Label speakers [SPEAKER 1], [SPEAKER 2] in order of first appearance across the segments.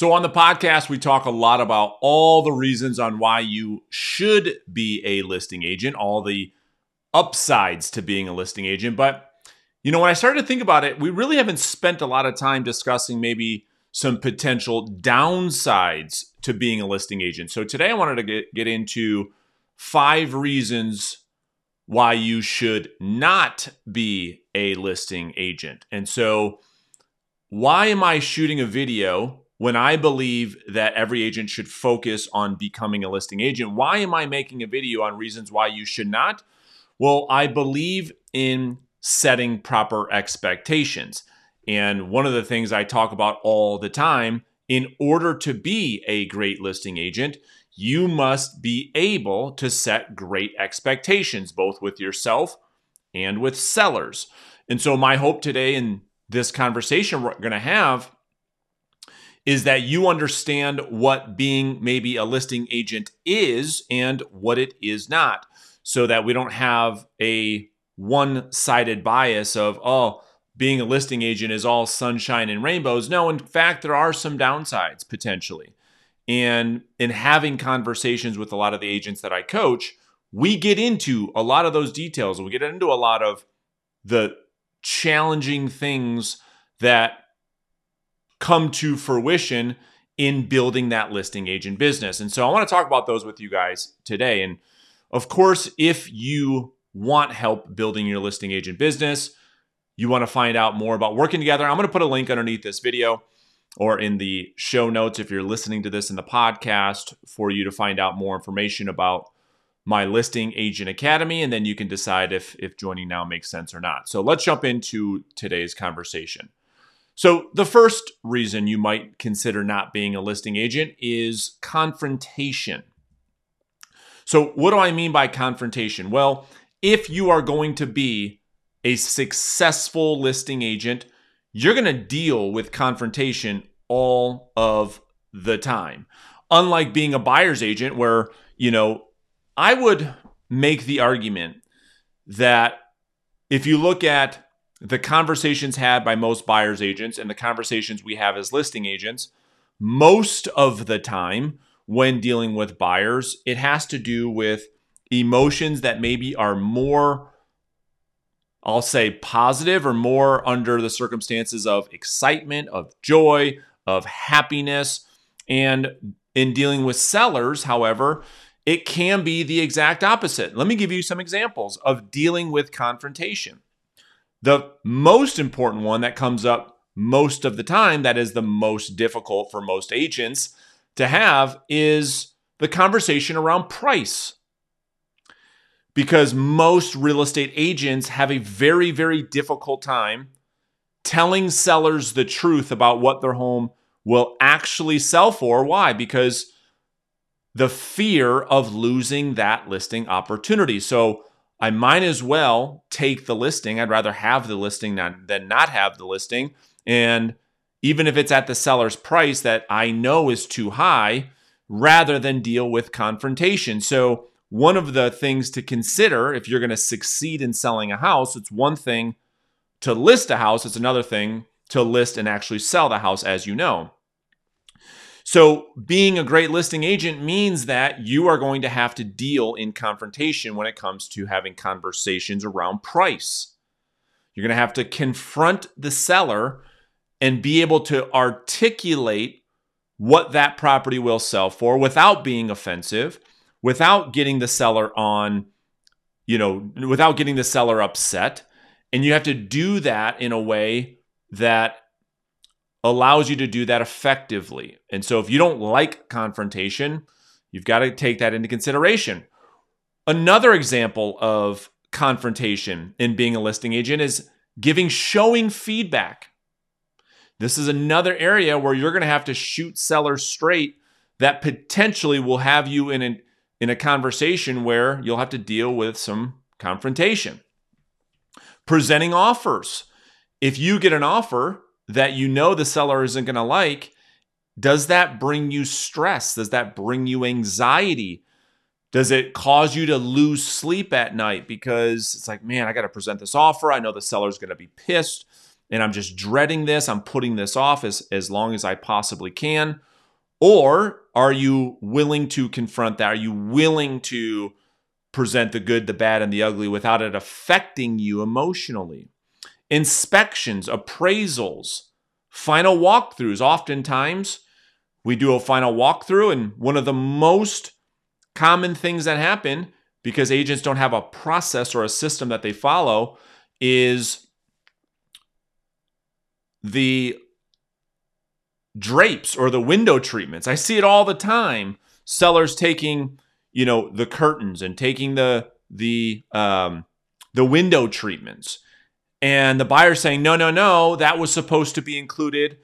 [SPEAKER 1] So, on the podcast, we talk a lot about all the reasons on why you should be a listing agent, all the upsides to being a listing agent. But, you know, when I started to think about it, we really haven't spent a lot of time discussing maybe some potential downsides to being a listing agent. So, today I wanted to get, get into five reasons why you should not be a listing agent. And so, why am I shooting a video when I believe that every agent should focus on becoming a listing agent? Why am I making a video on reasons why you should not? Well, I believe in setting proper expectations. And one of the things I talk about all the time in order to be a great listing agent, you must be able to set great expectations, both with yourself and with sellers. And so, my hope today in this conversation we're going to have is that you understand what being maybe a listing agent is and what it is not, so that we don't have a one sided bias of, oh, being a listing agent is all sunshine and rainbows. No, in fact, there are some downsides potentially. And in having conversations with a lot of the agents that I coach, we get into a lot of those details. We get into a lot of the challenging things that come to fruition in building that listing agent business. And so I want to talk about those with you guys today. And of course, if you want help building your listing agent business, you want to find out more about working together, I'm going to put a link underneath this video or in the show notes if you're listening to this in the podcast for you to find out more information about my listing agent academy and then you can decide if if joining now makes sense or not. So let's jump into today's conversation. So, the first reason you might consider not being a listing agent is confrontation. So, what do I mean by confrontation? Well, if you are going to be a successful listing agent, you're going to deal with confrontation all of the time. Unlike being a buyer's agent, where, you know, I would make the argument that if you look at the conversations had by most buyer's agents and the conversations we have as listing agents, most of the time when dealing with buyers, it has to do with emotions that maybe are more, I'll say, positive or more under the circumstances of excitement, of joy, of happiness. And in dealing with sellers, however, it can be the exact opposite. Let me give you some examples of dealing with confrontation. The most important one that comes up most of the time, that is the most difficult for most agents to have, is the conversation around price. Because most real estate agents have a very, very difficult time telling sellers the truth about what their home will actually sell for. Why? Because the fear of losing that listing opportunity. So I might as well take the listing. I'd rather have the listing than not have the listing. And even if it's at the seller's price that I know is too high, rather than deal with confrontation. So, one of the things to consider if you're going to succeed in selling a house, it's one thing to list a house, it's another thing to list and actually sell the house, as you know. So, being a great listing agent means that you are going to have to deal in confrontation when it comes to having conversations around price. You're going to have to confront the seller and be able to articulate what that property will sell for without being offensive, without getting the seller on, you know, without getting the seller upset. And you have to do that in a way that allows you to do that effectively. And so if you don't like confrontation, you've got to take that into consideration. Another example of confrontation in being a listing agent is giving showing feedback. This is another area where you're going to have to shoot sellers straight that potentially will have you in an, in a conversation where you'll have to deal with some confrontation. Presenting offers. If you get an offer that you know the seller isn't going to like, does that bring you stress? Does that bring you anxiety? Does it cause you to lose sleep at night because it's like, man, I got to present this offer. I know the seller's going to be pissed and I'm just dreading this. I'm putting this off as, as long as I possibly can. Or are you willing to confront that? Are you willing to present the good, the bad, and the ugly without it affecting you emotionally? Inspections, appraisals, final walkthroughs. Oftentimes, we do a final walkthrough, and one of the most common things that happen because agents don't have a process or a system that they follow is the drapes or the window treatments. I see it all the time. Sellers taking, you know, the curtains and taking the the um, the window treatments, and the buyer saying, "No, no, no, that was supposed to be included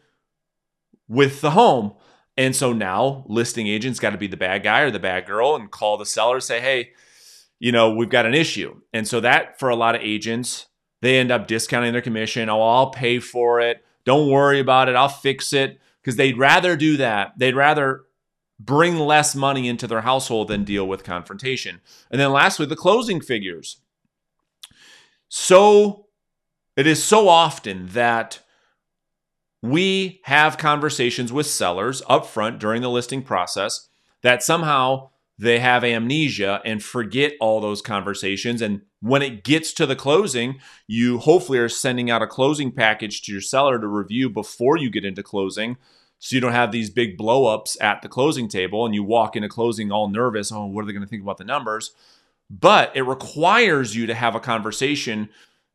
[SPEAKER 1] with the home." And so now listing agents got to be the bad guy or the bad girl and call the seller, say, "Hey, you know, we've got an issue." And so that for a lot of agents, they end up discounting their commission. Oh, I'll pay for it. Don't worry about it. I'll fix it because they'd rather do that. They'd rather bring less money into their household than deal with confrontation. And then lastly, the closing figures. So it is so often that we have conversations with sellers upfront during the listing process that somehow they have amnesia and forget all those conversations. And when it gets to the closing, you hopefully are sending out a closing package to your seller to review before you get into closing. So you don't have these big blowups at the closing table and you walk into closing all nervous. Oh, what are they going to think about the numbers? But it requires you to have a conversation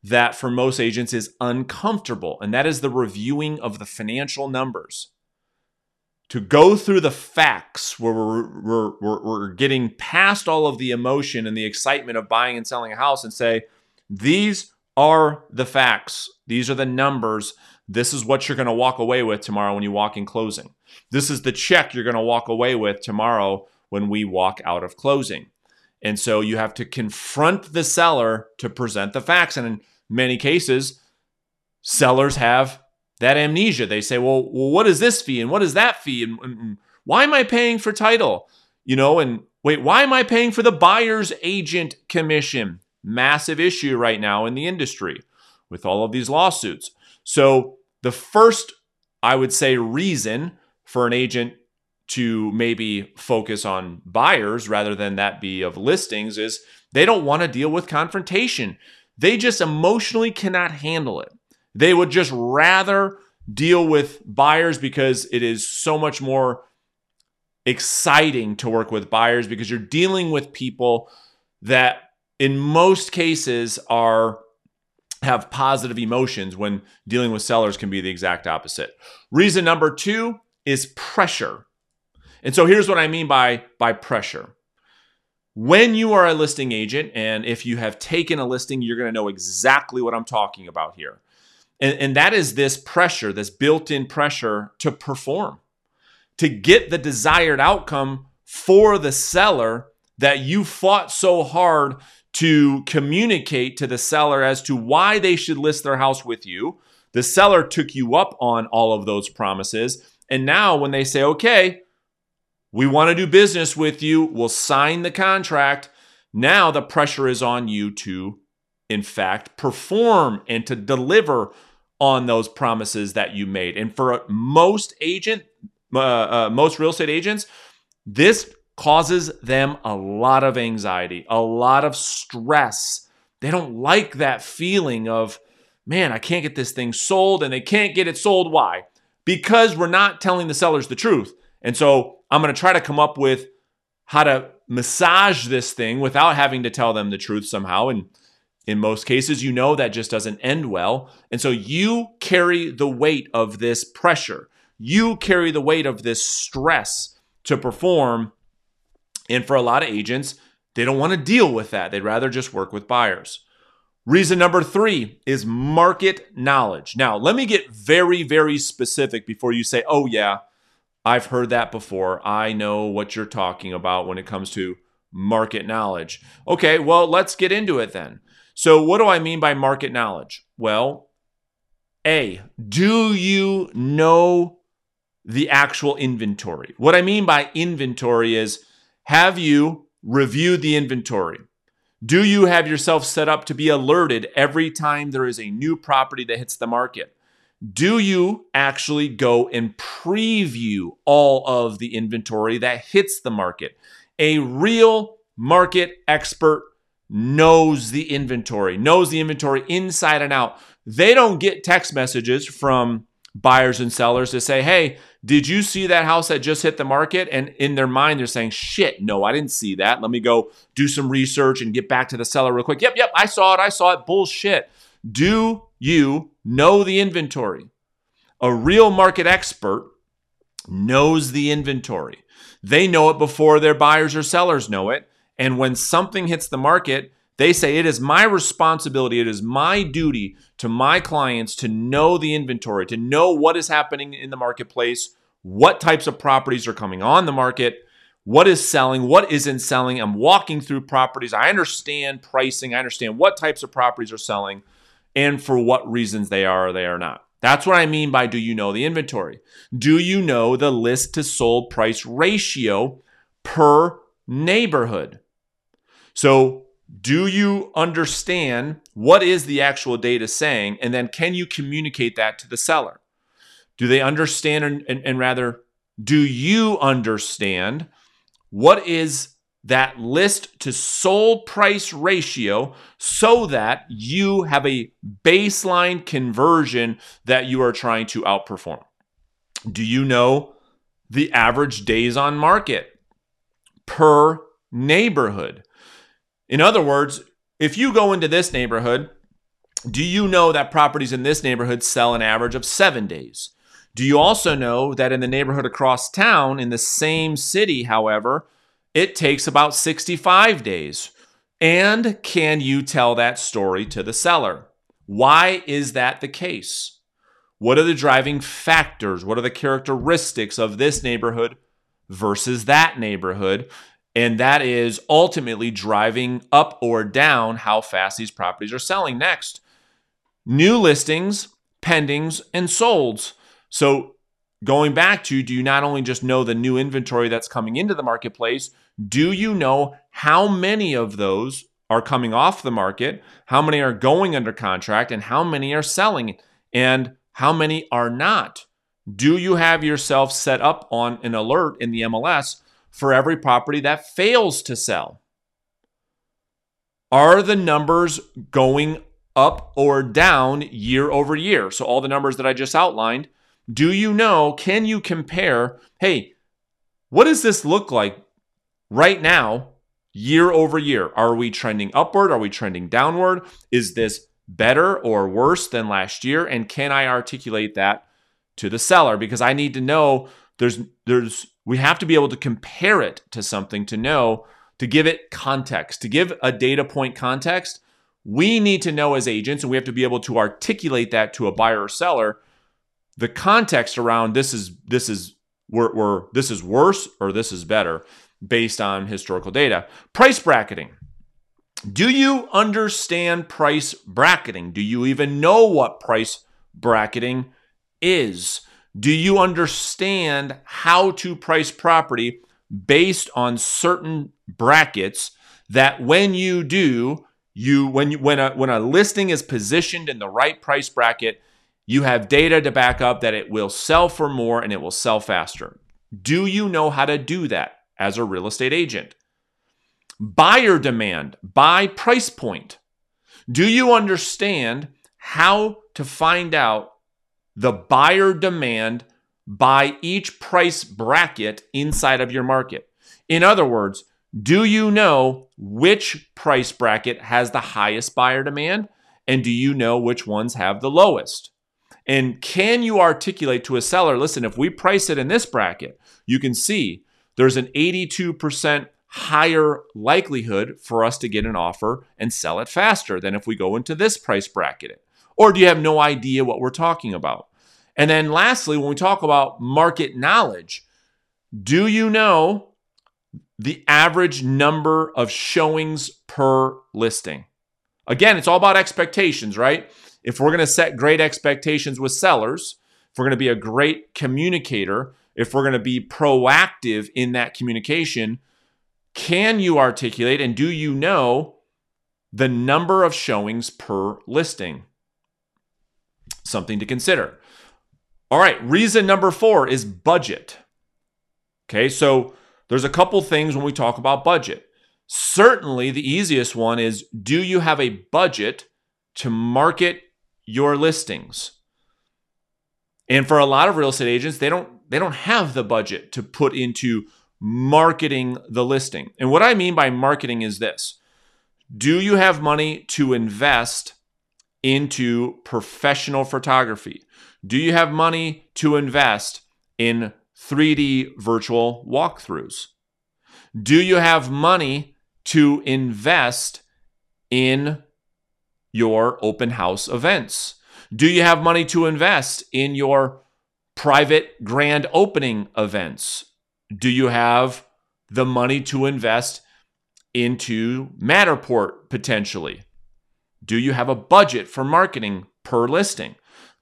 [SPEAKER 1] that for most agents is uncomfortable, and that is the reviewing of the financial numbers to go through the facts where we're, we're, we're, we're, getting past all of the emotion and the excitement of buying and selling a house and say, these are the facts. These are the numbers. This is what you're going to walk away with tomorrow when you walk in closing. This is the check you're going to walk away with tomorrow when we walk out of closing. And so you have to confront the seller to present the facts. And many cases, sellers have that amnesia. They say, well, well what is this fee and what is that fee and, and why am I paying for title? You know, and wait, why am I paying for the buyer's agent commission? Massive issue right now in the industry with all of these lawsuits. So, the first, I would say, reason for an agent to maybe focus on buyers rather than that be of listings is they don't want to deal with confrontation. They just emotionally cannot handle it. They would just rather deal with buyers because it is so much more exciting to work with buyers because you're dealing with people that in most cases are have positive emotions when dealing with sellers can be the exact opposite. Reason number 2 is pressure. And so here's what I mean by by pressure. When you are a listing agent and if you have taken a listing, you're going to know exactly what I'm talking about here. And, and that is this pressure, this built in pressure to perform, to get the desired outcome for the seller that you fought so hard to communicate to the seller as to why they should list their house with you. The seller took you up on all of those promises. And now, when they say, okay, we want to do business with you, we'll sign the contract. Now the pressure is on you to, in fact, perform and to deliver on those promises that you made. And for most agent, uh, uh, most real estate agents, this causes them a lot of anxiety, a lot of stress. They don't like that feeling of, man, I can't get this thing sold, and they can't get it sold. Why? Because we're not telling the sellers the truth. And so I'm going to try to come up with how to massage this thing without having to tell them the truth somehow. And in most cases, you know that just doesn't end well. And so you carry the weight of this pressure. You carry the weight of this stress to perform. And for a lot of agents, they don't want to deal with that. They'd rather just work with buyers. Reason number three is market knowledge. Now, let me get very, very specific before you say, oh, yeah, I've heard that before. I know what you're talking about when it comes to market knowledge. Okay, well, let's get into it then. So, what do I mean by market knowledge? Well, A, do you know the actual inventory? What I mean by inventory is have you reviewed the inventory? Do you have yourself set up to be alerted every time there is a new property that hits the market? Do you actually go and preview all of the inventory that hits the market? A real market expert knows the inventory, knows the inventory inside and out. They don't get text messages from buyers and sellers to say, hey, did you see that house that just hit the market? And in their mind, they're saying, shit, no, I didn't see that. Let me go do some research and get back to the seller real quick. Yep, yep, I saw it. I saw it. Bullshit. Do you know the inventory? A real market expert knows the inventory. They know it before their buyers or sellers know it. And when something hits the market, they say it is my responsibility, it is my duty to my clients to know the inventory, to know what is happening in the marketplace, what types of properties are coming on the market, what is selling, what isn't selling. I'm walking through properties. I understand pricing, I understand what types of properties are selling and for what reasons they are or they are not. That's what I mean by do you know the inventory? Do you know the list to sold price ratio per neighborhood? So, do you understand what is the actual data saying? And then can you communicate that to the seller? Do they understand, and, and, and rather, do you understand what is that list to sold price ratio so that you have a baseline conversion that you are trying to outperform? Do you know the average days on market per neighborhood? In other words, if you go into this neighborhood, do you know that properties in this neighborhood sell an average of seven days? Do you also know that in the neighborhood across town, in the same city, however, it takes about 65 days? And can you tell that story to the seller? Why is that the case? What are the driving factors? What are the characteristics of this neighborhood versus that neighborhood? And that is ultimately driving up or down how fast these properties are selling. Next, new listings, pendings, and solds. So, going back to do you not only just know the new inventory that's coming into the marketplace, do you know how many of those are coming off the market, how many are going under contract, and how many are selling, and how many are not? Do you have yourself set up on an alert in the MLS for every property that fails to sell? Are the numbers going up or down year over year? So, all the numbers that I just outlined, do you know? Can you compare? Hey, what does this look like right now, year over year? Are we trending upward? Are we trending downward? Is this better or worse than last year? And can I articulate that to the seller? Because I need to know there's there's we have to be able to compare it to something to know, to give it context, to give a data point context. We need to know as agents, and we have to be able to articulate that to a buyer or seller, the context around this is this is we're, we're this is worse or this is better based on historical data. Price bracketing. Do you understand price bracketing? Do you even know what price bracketing is? Do you understand how to price property based on certain brackets that when you do, you when you when a when a listing is positioned in the right price bracket, you have data to back up that it will sell for more and it will sell faster. Do you know how to do that as a real estate agent? Buyer demand by price point. Do you understand how to find out the buyer demand by each price bracket inside of your market. In other words, do you know which price bracket has the highest buyer demand? And do you know which ones have the lowest? And can you articulate to a seller, listen, if we price it in this bracket, you can see there's an 82% higher likelihood for us to get an offer and sell it faster than if we go into this price bracket. Or do you have no idea what we're talking about? And then lastly, when we talk about market knowledge, do you know the average number of showings per listing? Again, it's all about expectations, right? If we're going to set great expectations with sellers, if we're going to be a great communicator, if we're going to be proactive in that communication, can you articulate and do you know the number of showings per listing? Something to consider. All right, reason number four is budget. Okay, so there's a couple things when we talk about budget. Certainly, the easiest one is do you have a budget to market your listings? And for a lot of real estate agents, they don't they don't have the budget to put into marketing the listing. And what I mean by marketing is this. Do you have money to invest into professional photography? Do you have money to invest in 3D virtual walkthroughs? Do you have money to invest in your open house events? Do you have money to invest in your private grand opening events? Do you have the money to invest into Matterport potentially? Do you have a budget for marketing per listing?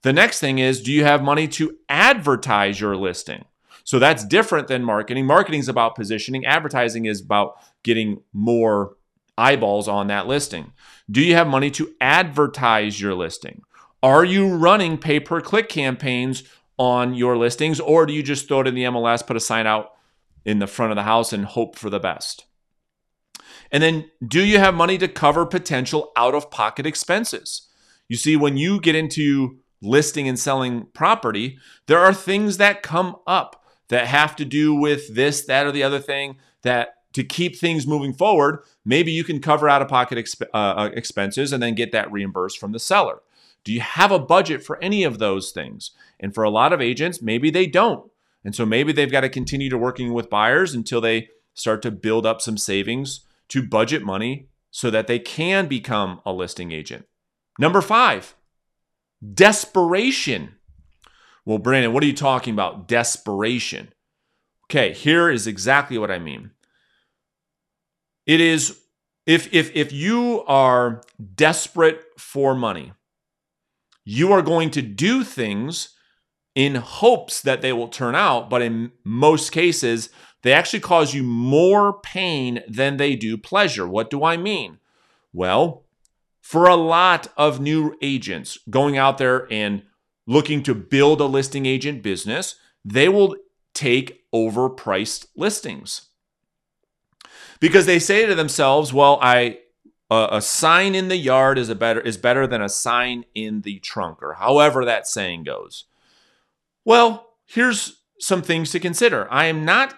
[SPEAKER 1] The next thing is, do you have money to advertise your listing? So that's different than marketing. Marketing is about positioning, advertising is about getting more eyeballs on that listing. Do you have money to advertise your listing? Are you running pay per click campaigns on your listings, or do you just throw it in the MLS, put a sign out in the front of the house, and hope for the best? And then, do you have money to cover potential out of pocket expenses? You see, when you get into listing and selling property, there are things that come up that have to do with this, that, or the other thing that to keep things moving forward, maybe you can cover out of pocket exp- uh, uh, expenses and then get that reimbursed from the seller. Do you have a budget for any of those things? And for a lot of agents, maybe they don't. And so maybe they've got to continue to working with buyers until they start to build up some savings to budget money so that they can become a listing agent. Number five, desperation. Well, Brandon, what are you talking about? Desperation. Okay, here is exactly what I mean. It is if if if you are desperate for money, you are going to do things in hopes that they will turn out, but in most cases, they actually cause you more pain than they do pleasure. What do I mean? Well, for a lot of new agents going out there and looking to build a listing agent business, they will take overpriced listings. Because they say to themselves, well, I a sign in the yard is a better is better than a sign in the trunk or however that saying goes. Well, here's some things to consider. I am not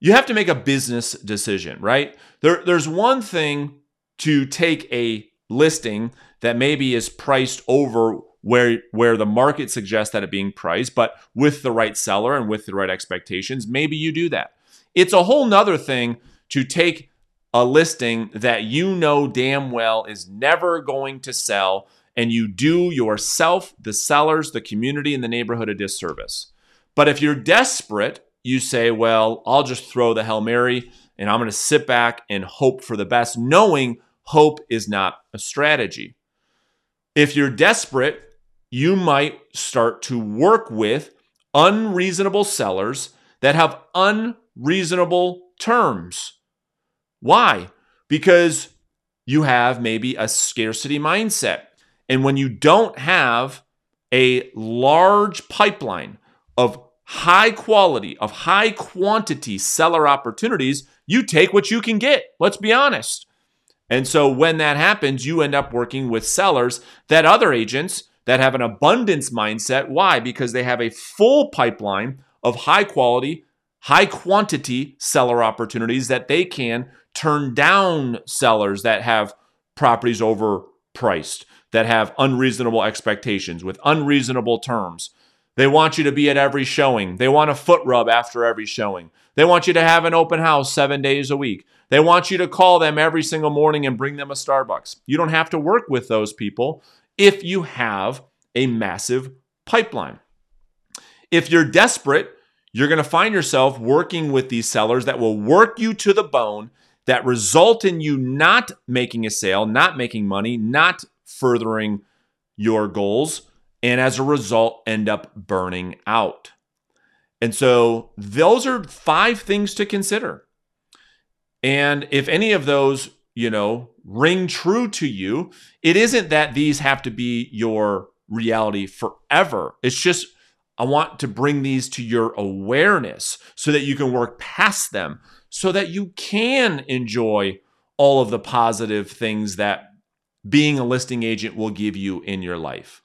[SPEAKER 1] you have to make a business decision, right? There, there's one thing to take a listing that maybe is priced over where where the market suggests that it being priced, but with the right seller and with the right expectations, maybe you do that. It's a whole nother thing to take a listing that you know damn well is never going to sell and you do yourself, the sellers, the community, and the neighborhood a disservice. But if you're desperate you say, well, I'll just throw the Hail Mary and I'm going to sit back and hope for the best, knowing hope is not a strategy. If you're desperate, you might start to work with unreasonable sellers that have unreasonable terms. Why? Because you have maybe a scarcity mindset. And when you don't have a large pipeline of high quality, of high quantity seller opportunities, you take what you can get. Let's be honest. And so when that happens, you end up working with sellers that other agents that have an abundance mindset. Why? Because they have a full pipeline of high quality, high quantity seller opportunities that they can turn down sellers that have properties overpriced, that have unreasonable expectations with unreasonable terms. They want you to be at every showing. They want a foot rub after every showing. They want you to have an open house seven days a week. They want you to call them every single morning and bring them a Starbucks. You don't have to work with those people if you have a massive pipeline. If you're desperate, you're going to find yourself working with these sellers that will work you to the bone, that result in you not making a sale, not making money, not furthering your goals and as a result end up burning out. And so those are five things to consider. And if any of those, you know, ring true to you, it isn't that these have to be your reality forever. It's just I want to bring these to your awareness so that you can work past them, so that you can enjoy all of the positive things that being a listing agent will give you in your life.